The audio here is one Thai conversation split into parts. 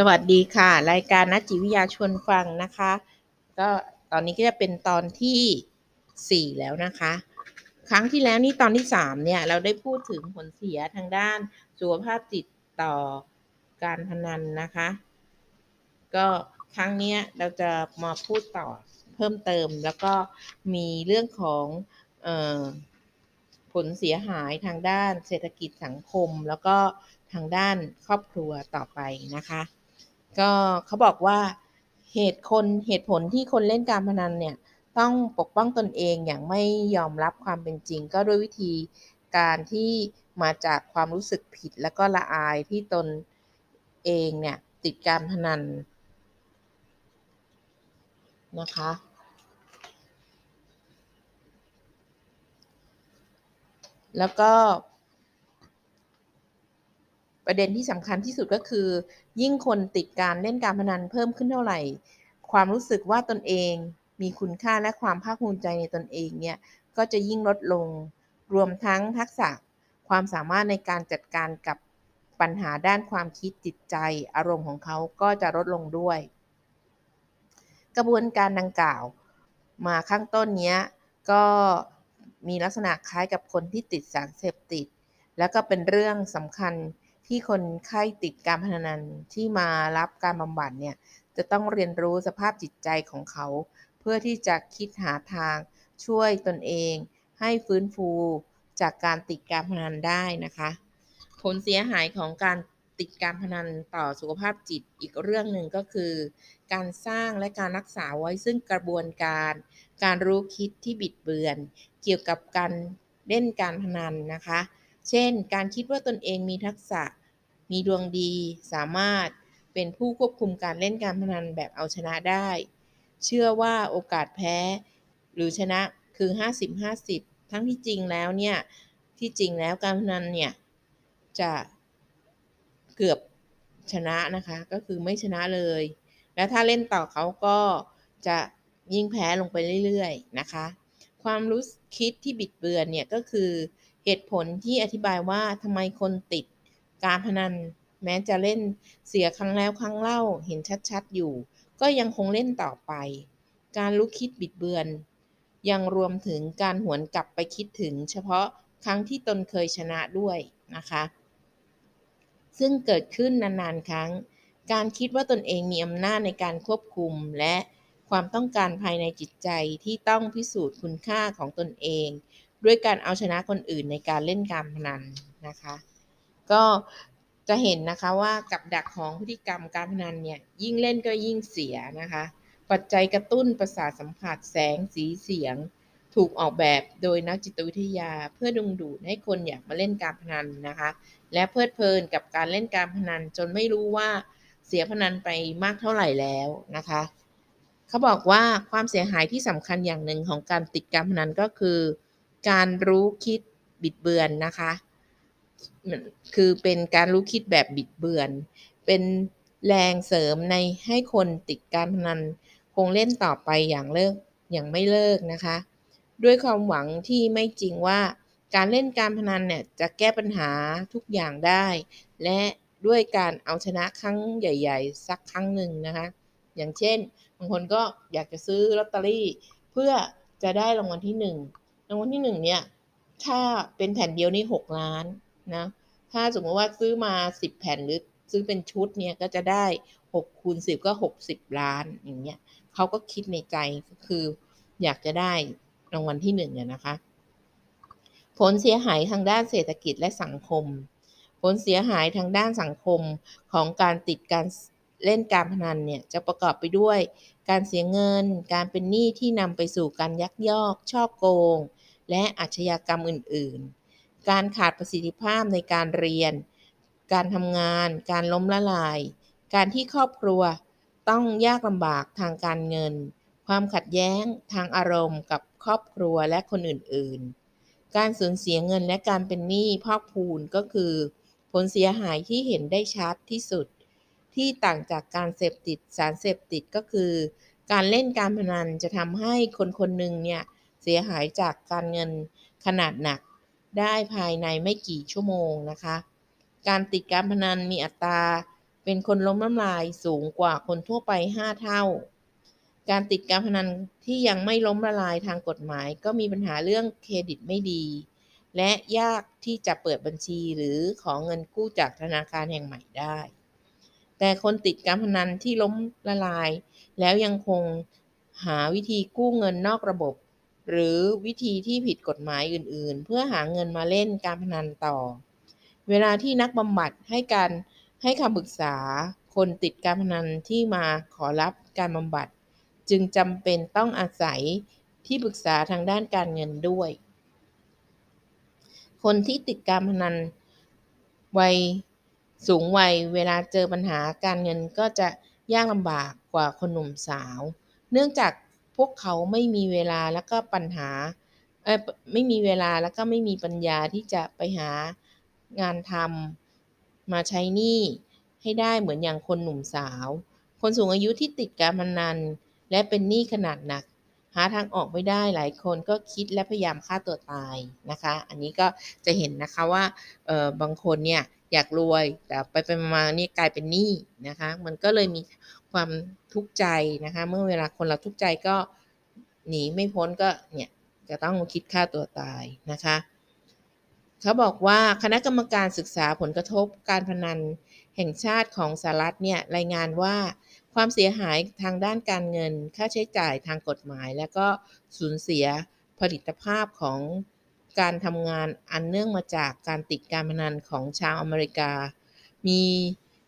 สวัสดีค่ะ รายการนักจิตวิทยาชวนฟังนะคะ ก็ตอนนี้ก็จะเป็นตอนที่ 4 แล้วนะคะ ครั้งที่แล้วนี่ตอนที่ 3 เนี่ย เราได้พูดถึงผลเสียทางด้านสุขภาพจิตต่อการพนันนะคะ ก็ครั้งนี้เราจะมาพูดต่อเพิ่มเติม แล้วก็มีเรื่องของออผลเสียหายทางด้านเศรษฐกิจสังคม แล้วก็ทางด้านครอบครัวต่อไปนะคะ ก็เขาบอกว่าเหตุคนเหตุผลที่คนเล่นการพนันเนี่ยต้องปกป้องตนเองอย่างไม่ยอมรับความเป็นจริง ก็ด้วยวิธีการที่มาจากความรู้สึกผิดแล้วก็ละอายที่ตนเองเนี่ยติดการพนันนะคะ แล้วก็ ประเด็นที่สำคัญที่สุดก็คือ ยิ่งคนติดการเล่นการพนันเพิ่มขึ้นเท่าไหร่ ความรู้สึกว่าตนเองมีคุณค่าและความภาคภูมิใจในตนเองเนี่ยก็จะยิ่งลดลง รวมทั้งทักษะความสามารถในการจัดการกับปัญหาด้านความคิดจิตใจ อารมณ์ของเขาก็จะลดลงด้วย กระบวนการดังกล่าวมาข้างต้นนี้ก็มีลักษณะคล้ายกับคนที่ติดสารเสพติด แล้วก็เป็นเรื่องสำคัญ ที่คนไข้ติดการพนันที่มารับการบำบัดเนี่ยจะต้องเรียนรู้สภาพจิตใจของเขา เพื่อที่จะคิดหาทางช่วยตนเอง ให้ฟื้นฟูจากการติดการพนันได้นะคะ ผลเสียหายของการติดการพนันต่อสุขภาพจิตอีกเรื่องหนึ่งก็คือ การสร้างและการรักษาไว้ซึ่งกระบวนการ การรู้คิดที่บิดเบือน เกี่ยวกับการเล่นการพนันนะคะ เช่น การคิดว่าตนเองมีทักษะ มีดวงดี สามารถเป็นผู้ควบคุมการเล่นการพนันแบบเอาชนะได้ เชื่อว่าโอกาสแพ้ หรือชนะคือ 50-50 ทั้งที่จริงแล้วเนี่ย ที่จริงแล้วการพนันเนี่ย จะเกือบชนะนะคะ ก็คือไม่ชนะเลย แล้วถ้าเล่นต่อเขาก็จะยิ่งแพ้ลงไปเรื่อยๆนะคะ ความรู้คิดที่บิดเบือนเนี่ยก็คือเหตุผลที่อธิบายว่าทำไมคนติด การพนันแม้จะเล่นเสียครั้งแล้วครั้งเล่าเห็นชัดๆอยู่ ก็ยังคงเล่นต่อไป การลุกคิดบิดเบือน ยังรวมถึงการหวนกลับไปคิดถึงเฉพาะครั้งที่ตนเคยชนะด้วยนะคะ ซึ่งเกิดขึ้นนานๆครั้ง การคิดว่าตนเองมีอำนาจในการควบคุมและความต้องการภายในจิตใจที่ต้องพิสูจน์คุณค่าของตนเอง ด้วยการเอาชนะคนอื่นในการเล่นการพนันนะคะ ก็จะเห็นนะคะว่ากับดักของพฤติกรรมการพนันเนี่ยยิ่งเล่นก็ยิ่งเสียนะคะ ปัจจัยกระตุ้นประสาทสัมผัสแสงสีเสียง ถูกออกแบบโดยนักจิตวิทยาเพื่อดึงดูดให้คนอยากมาเล่นการพนันนะคะ และเพลิดเพลินกับการเล่นการพนันจนไม่รู้ว่าเสียพนันไปมากเท่าไหร่แล้วนะคะ เขาบอกว่าความเสียหายที่สำคัญอย่างหนึ่งของการติดการพนันก็คือ การรู้คิดบิดเบือนนะคะ คือเป็นการรู้คิดแบบบิดเบือน เป็นแรงเสริมในให้คนติดการพนันคงเล่นต่อไปอย่างเลิกอย่างไม่เลิกนะคะ ด้วยความหวังที่ไม่จริงว่าการเล่นการพนันเนี่ยจะแก้ปัญหาทุกอย่างได้ และด้วยการเอาชนะครั้งใหญ่ ๆ สักครั้งหนึ่งนะคะ อย่างเช่นบางคนก็อยากจะซื้อลอตเตอรี่ เพื่อจะได้รางวัลที่หนึ่งรางวัลที่หนึ่งเนี่ยถ้าเป็นแผ่นเดียวนี่หกล้านนะ ถ้าสมมติว่าซื้อมาสิบแผ่นหรือซื้อเป็นชุดเนี่ยก็จะได้หกคูณสิบก็หกสิบล้านอย่างเงี้ยเขาก็คิดในใจคืออยากจะได้รางวัลที่หนึ่งเนี่ยนะคะ ผลเสียหายทางด้านเศรษฐกิจและสังคม ผลเสียหายทางด้านสังคมของการติดการเล่นการพนันเนี่ยจะประกอบไปด้วยการเสียเงิน การเป็นหนี้ที่นำไปสู่การยักยอก ช่อโกง และอาชญากรรมอื่น ๆ การขาดประสิทธิภาพในการเรียน การทำงาน การล้มละลาย การที่ครอบครัวต้องยากลำบากทางการเงิน ความขัดแย้งทางอารมณ์กับครอบครัวและคนอื่น ๆ การสูญเสียเงินและการเป็นหนี้พอกพูนก็คือ ผลเสียหายที่เห็นได้ชัดที่สุด ที่ต่างจากการเสพติดสารเสพติดก็คือ การเล่นการพนันจะทำให้คนคนหนึ่งเนี่ยเสียหายจากการเงินขนาดหนัก ได้ภายในไม่กี่ชั่วโมงนะคะ การติดการพนันมีอัตราเป็นคนล้มละลายสูงกว่าคนทั่วไป 5 เท่า การติดการพนันที่ยังไม่ล้มละลายทางกฎหมาย ก็มีปัญหาเรื่องเครดิตไม่ดี และยากที่จะเปิดบัญชีหรือขอเงินกู้จากธนาคารแห่งใหม่ได้ แต่คนติดการพนันที่ล้มละลาย แล้วยังคงหาวิธีกู้เงินนอกระบบ หรือวิธีที่ผิดกฎหมายอื่นๆ เพื่อหาเงินมาเล่นการพนันต่อ เวลาที่นักบำบัดให้การให้คำปรึกษาคนติดการพนันที่มาขอรับการบำบัด จึงจำเป็นต้องอาศัยที่ปรึกษาทางด้านการเงินด้วย คนที่ติดการพนันวัยสูงวัยเวลาเจอปัญหาการเงินก็จะยากลำบากกว่าคนหนุ่มสาว เนื่องจาก พวกเขาไม่มีเวลาแล้วก็ปัญหาเออไม่มีเวลาแล้วก็ไม่มีปัญญาที่จะไปหางานทำมาใช้หนี้ให้ได้เหมือนอย่างคนหนุ่มสาว คนสูงอายุที่ติดการพนัน และเป็นหนี้ขนาดหนัก หาทางออกไม่ได้หลายคนก็คิดและพยายามฆ่าตัวตายนะคะ อันนี้ก็จะเห็นนะคะว่าเออบางคนเนี่ยอยากรวยแต่ไปไปมาเนี่ยกลายเป็นหนี้นะคะ มันก็เลยมี ความทุกข์ใจนะคะ เมื่อเวลาคนเราทุกข์ใจก็หนีไม่พ้นก็เนี่ยจะต้องคิดฆ่าตัวตายนะคะเขาบอกว่าคณะกรรมการศึกษาผลกระทบการพนันแห่งชาติของสหรัฐเนี่ยรายงานว่าความเสียหายทางด้านการเงิน ค่าใช้จ่ายทางกฎหมาย และก็สูญเสียผลิตภาพของการทำงานอันเนื่องมาจากการติดการพนันของชาวอเมริกา มี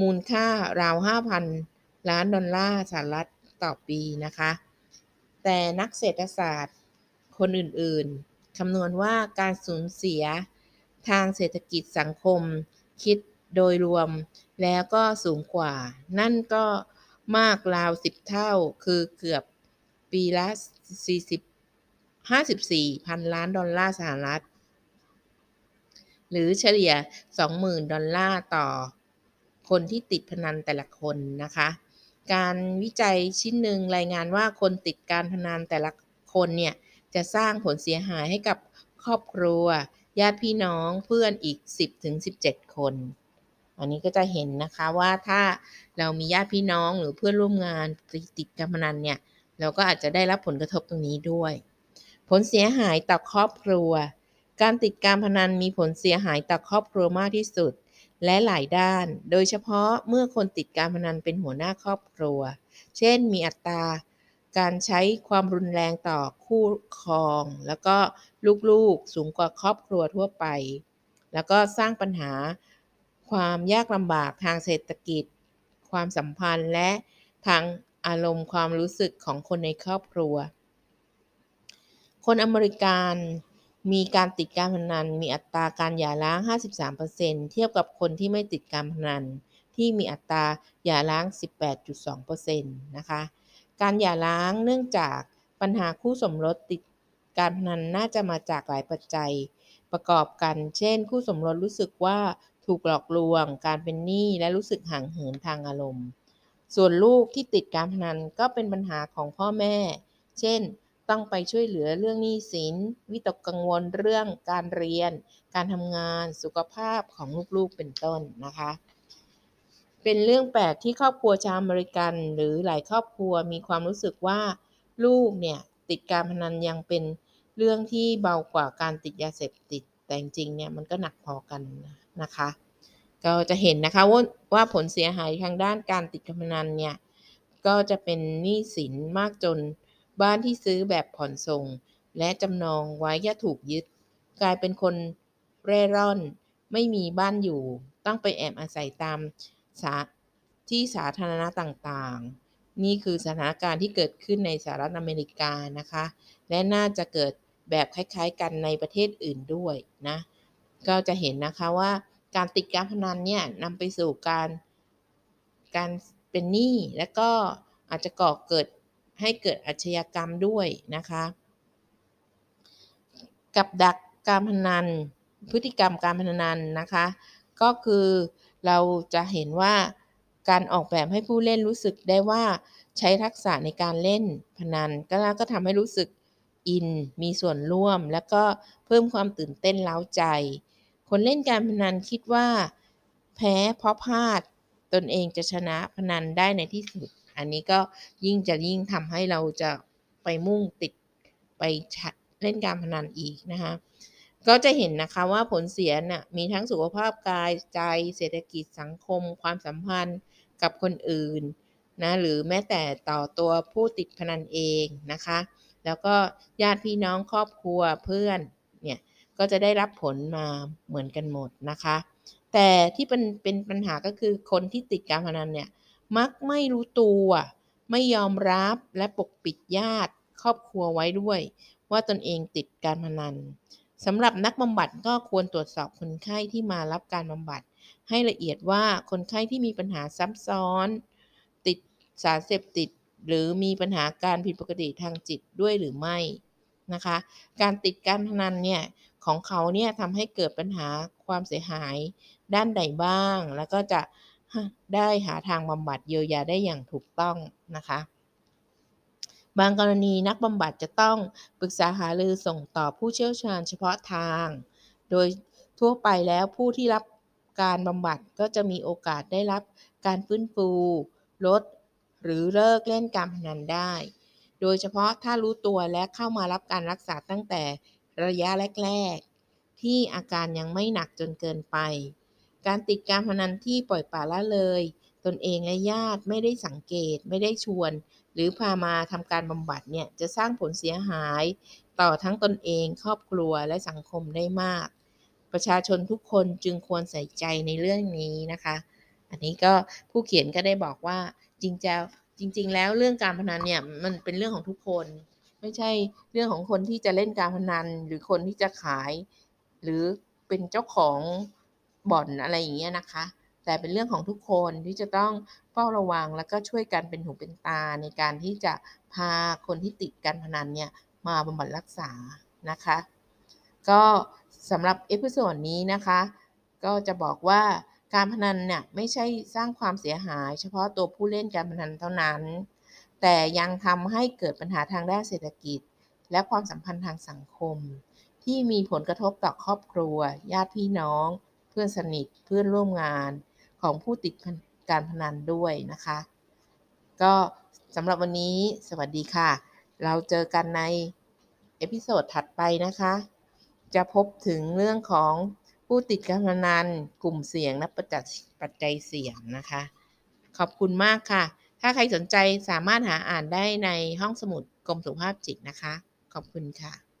มูลค่าราว 5,000 ล้านดอลลาร์สหรัฐต่อปีนะคะ แต่นักเศรษฐศาสตร์คนอื่นๆ คำนวณว่าการสูญเสียทางเศรษฐกิจสังคมคิดโดยรวมแล้วก็สูงกว่า นั่นก็มากราว10เท่าคือเกือบปีละ 40 54 พันล้านดอลลาร์สหรัฐ หรือเฉลี่ย 20,000 ดอลลาร์ต่อคนที่ติดพนันแต่ละคนนะคะ การวิจัยชิ้นหนึ่งรายงานว่าคนติดการพนันแต่ละคนเนี่ยจะสร้างผลเสียหายให้กับครอบครัว ญาติพี่น้องเพื่อนอีก 10-17 คน อันนี้ก็จะเห็นนะคะว่าถ้าเรามีญาติพี่น้องหรือเพื่อนร่วมงานติดการพนันเนี่ยเราก็อาจจะได้รับผลกระทบตรงนี้ด้วย ผลเสียหายต่อครอบครัว การติดการพนันมีผลเสียหายต่อครอบครัวมากที่สุด และหลายด้าน โดยเฉพาะเมื่อคนติดการพนันเป็นหัวหน้าครอบครัว เช่น มีอัตราการใช้ความรุนแรงต่อคู่ครอง แล้วก็ลูกๆสูงกว่าครอบครัวทั่วไป แล้วก็สร้างปัญหาความยากลำบากทางเศรษฐกิจ ความสัมพันธ์และทางอารมณ์ความรู้สึกของคนในครอบครัว คนอเมริกัน มีการติดการพนัน มีอัตราการหย่าร้าง 53%เทียบกับคนที่ไม่ติดการพนัน ที่มีอัตราหย่าร้าง 18.2%นะคะ การหย่าร้างเนื่องจากปัญหาคู่สมรสติดการพนันน่าจะมาจากหลายปัจจัย ประกอบกัน เช่น คู่สมรสรู้สึกว่าถูกหลอกลวง การเป็นหนี้ และรู้สึกห่างเหินทางอารมณ์ ส่วนลูกที่ติดการพนันก็เป็นปัญหาของพ่อแม่ เช่น ต้องไปช่วยเหลือเรื่องหนี้สิน วิตกกังวลเรื่องการเรียน การทำงาน สุขภาพของลูกๆ เป็นต้นนะคะ เป็นเรื่องแปลกที่ครอบครัวชาวอเมริกัน หรือหลายครอบครัวมีความรู้สึกว่าลูกเนี่ยติดการพนันยังเป็นเรื่องที่เบากว่าการติดยาเสพติด แต่จริงเนี่ยมันก็หนักพอกันนะคะ ก็จะเห็นนะคะว่าว่าผลเสียหายทางด้านการติดการพนันเนี่ยก็จะเป็นหนี้สินมากจน บ้านที่ซื้อแบบผ่อนส่ง และจำนองไว้จะถูกยึด กลายเป็นคนเร่ร่อน ไม่มีบ้านอยู่ ต้องไปแอบอาศัยตามสาที่สาธารณะต่างๆ นี่คือสถานการณ์ที่เกิดขึ้นในสหรัฐอเมริกานะคะ และน่าจะเกิดแบบคล้ายๆ กันในประเทศอื่นด้วยนะ ก็จะเห็นนะคะว่าการติดการพนันเนี่ยนำไปสู่การการเป็นหนี้และก็อาจจะก่อเกิด ให้เกิดอาชญากรรมด้วยนะคะ กับดักการพนัน พฤติกรรมการพนันนะคะ ก็คือเราจะเห็นว่าการออกแบบให้ผู้เล่นรู้สึกได้ว่าใช้ทักษะในการเล่นพนัน ก็แล้วก็ทำให้รู้สึกอิน มีส่วนร่วม แล้วก็เพิ่มความตื่นเต้นเล้าใจ คนเล่นการพนันคิดว่า แพ้เพราะพลาด ตนเองจะชนะพนันได้ในที่สุด อันนี้ก็ยิ่งจะยิ่งทำให้เราจะไปมุ่งติดไปเล่นการพนันอีกนะคะก็จะเห็นนะคะว่าผลเสียน่ะมีทั้งสุขภาพกายใจ เศรษฐกิจสังคม ความสัมพันธ์กับคนอื่นนะหรือแม้แต่ต่อตัวผู้ติดพนันเองนะคะ แล้วก็ญาติพี่น้องครอบครัวเพื่อนเนี่ยก็จะได้รับผลมาเหมือนกันหมดนะคะ แต่ที่เป็นเป็นปัญหาก็คือคนที่ติดการพนันเนี่ย มักไม่รู้ตัว ไม่ยอมรับและปกปิดญาติครอบครัวไว้ด้วย ว่าตนเองติดการพนันสำหรับนักบำบัดก็ควรตรวจสอบคนไข้ที่มารับการบำบัด ให้ละเอียดว่าคนไข้ที่มีปัญหาซับซ้อน ติดสารเสพติด หรือมีปัญหาการผิดปกติทางจิตด้วยหรือไม่นะคะ การติดการพนันเนี่ยของเขาเนี่ยทำให้เกิดปัญหาความเสียหายด้านใดบ้าง แล้วก็จะ ได้หาทางบำบัดเยียวยาได้อย่างถูกต้องนะคะบางกรณีนักบำบัดจะต้องปรึกษาหารือส่งต่อผู้เชี่ยวชาญเฉพาะทาง โดยทั่วไปแล้วผู้ที่รับการบำบัดก็จะมีโอกาสได้รับการฟื้นฟู ลด หรือเลิกเล่นการพนันได้ โดยเฉพาะถ้ารู้ตัวและเข้ามารับการรักษาตั้งแต่ระยะแรก ๆ ที่อาการยังไม่หนักจนเกินไป การติดการพนันที่ปล่อยปละละเลย ตนเองและญาติไม่ได้สังเกตไม่ได้ชวน หรือพามาทำการบำบัดเนี่ยจะสร้างผลเสียหาย ต่อทั้งตนเองครอบครัวและสังคมได้มาก ประชาชนทุกคนจึงควรใส่ใจในเรื่องนี้นะคะ อันนี้ก็ผู้เขียนก็ได้บอกว่าจริงจะจริง ๆ แล้วเรื่องการพนันเนี่ยมันเป็นเรื่องของทุกคน ไม่ใช่เรื่องของคนที่จะเล่นการพนันหรือคนที่จะขาย หรือเป็นเจ้าของ บ่อนอะไรอย่างเงี้ยนะคะ แต่เป็นเรื่องของทุกคนที่จะต้องเฝ้าระวังแล้วก็ช่วยกันเป็นหูเป็นตาในการที่จะพาคนที่ติดการพนันเนี่ยมาบำบัดรักษานะคะ ก็สำหรับ episode นี้นะคะ ก็จะบอกว่าการพนันเนี่ยไม่ใช่สร้างความเสียหาย เฉพาะตัวผู้เล่นการพนันเท่านั้น แต่ยังทำให้เกิดปัญหาทางด้านเศรษฐกิจ และความสัมพันธ์ทางสังคม ที่มีผลกระทบต่อครอบครัว ญาติพี่น้อง เพื่อนสนิทเพื่อนร่วมงานของผู้ติดการพนันด้วยนะคะ ก็สำหรับวันนี้สวัสดีค่ะ เราเจอกันใน episode ถัดไปนะคะ จะพบถึงเรื่องของผู้ติดการพนันกลุ่มเสี่ยงและปัจจัยเสี่ยงนะคะ ขอบคุณมากค่ะ ถ้าใครสนใจสามารถหาอ่านได้ในห้องสมุดกรมสุขภาพจิตนะคะ ขอบคุณค่ะ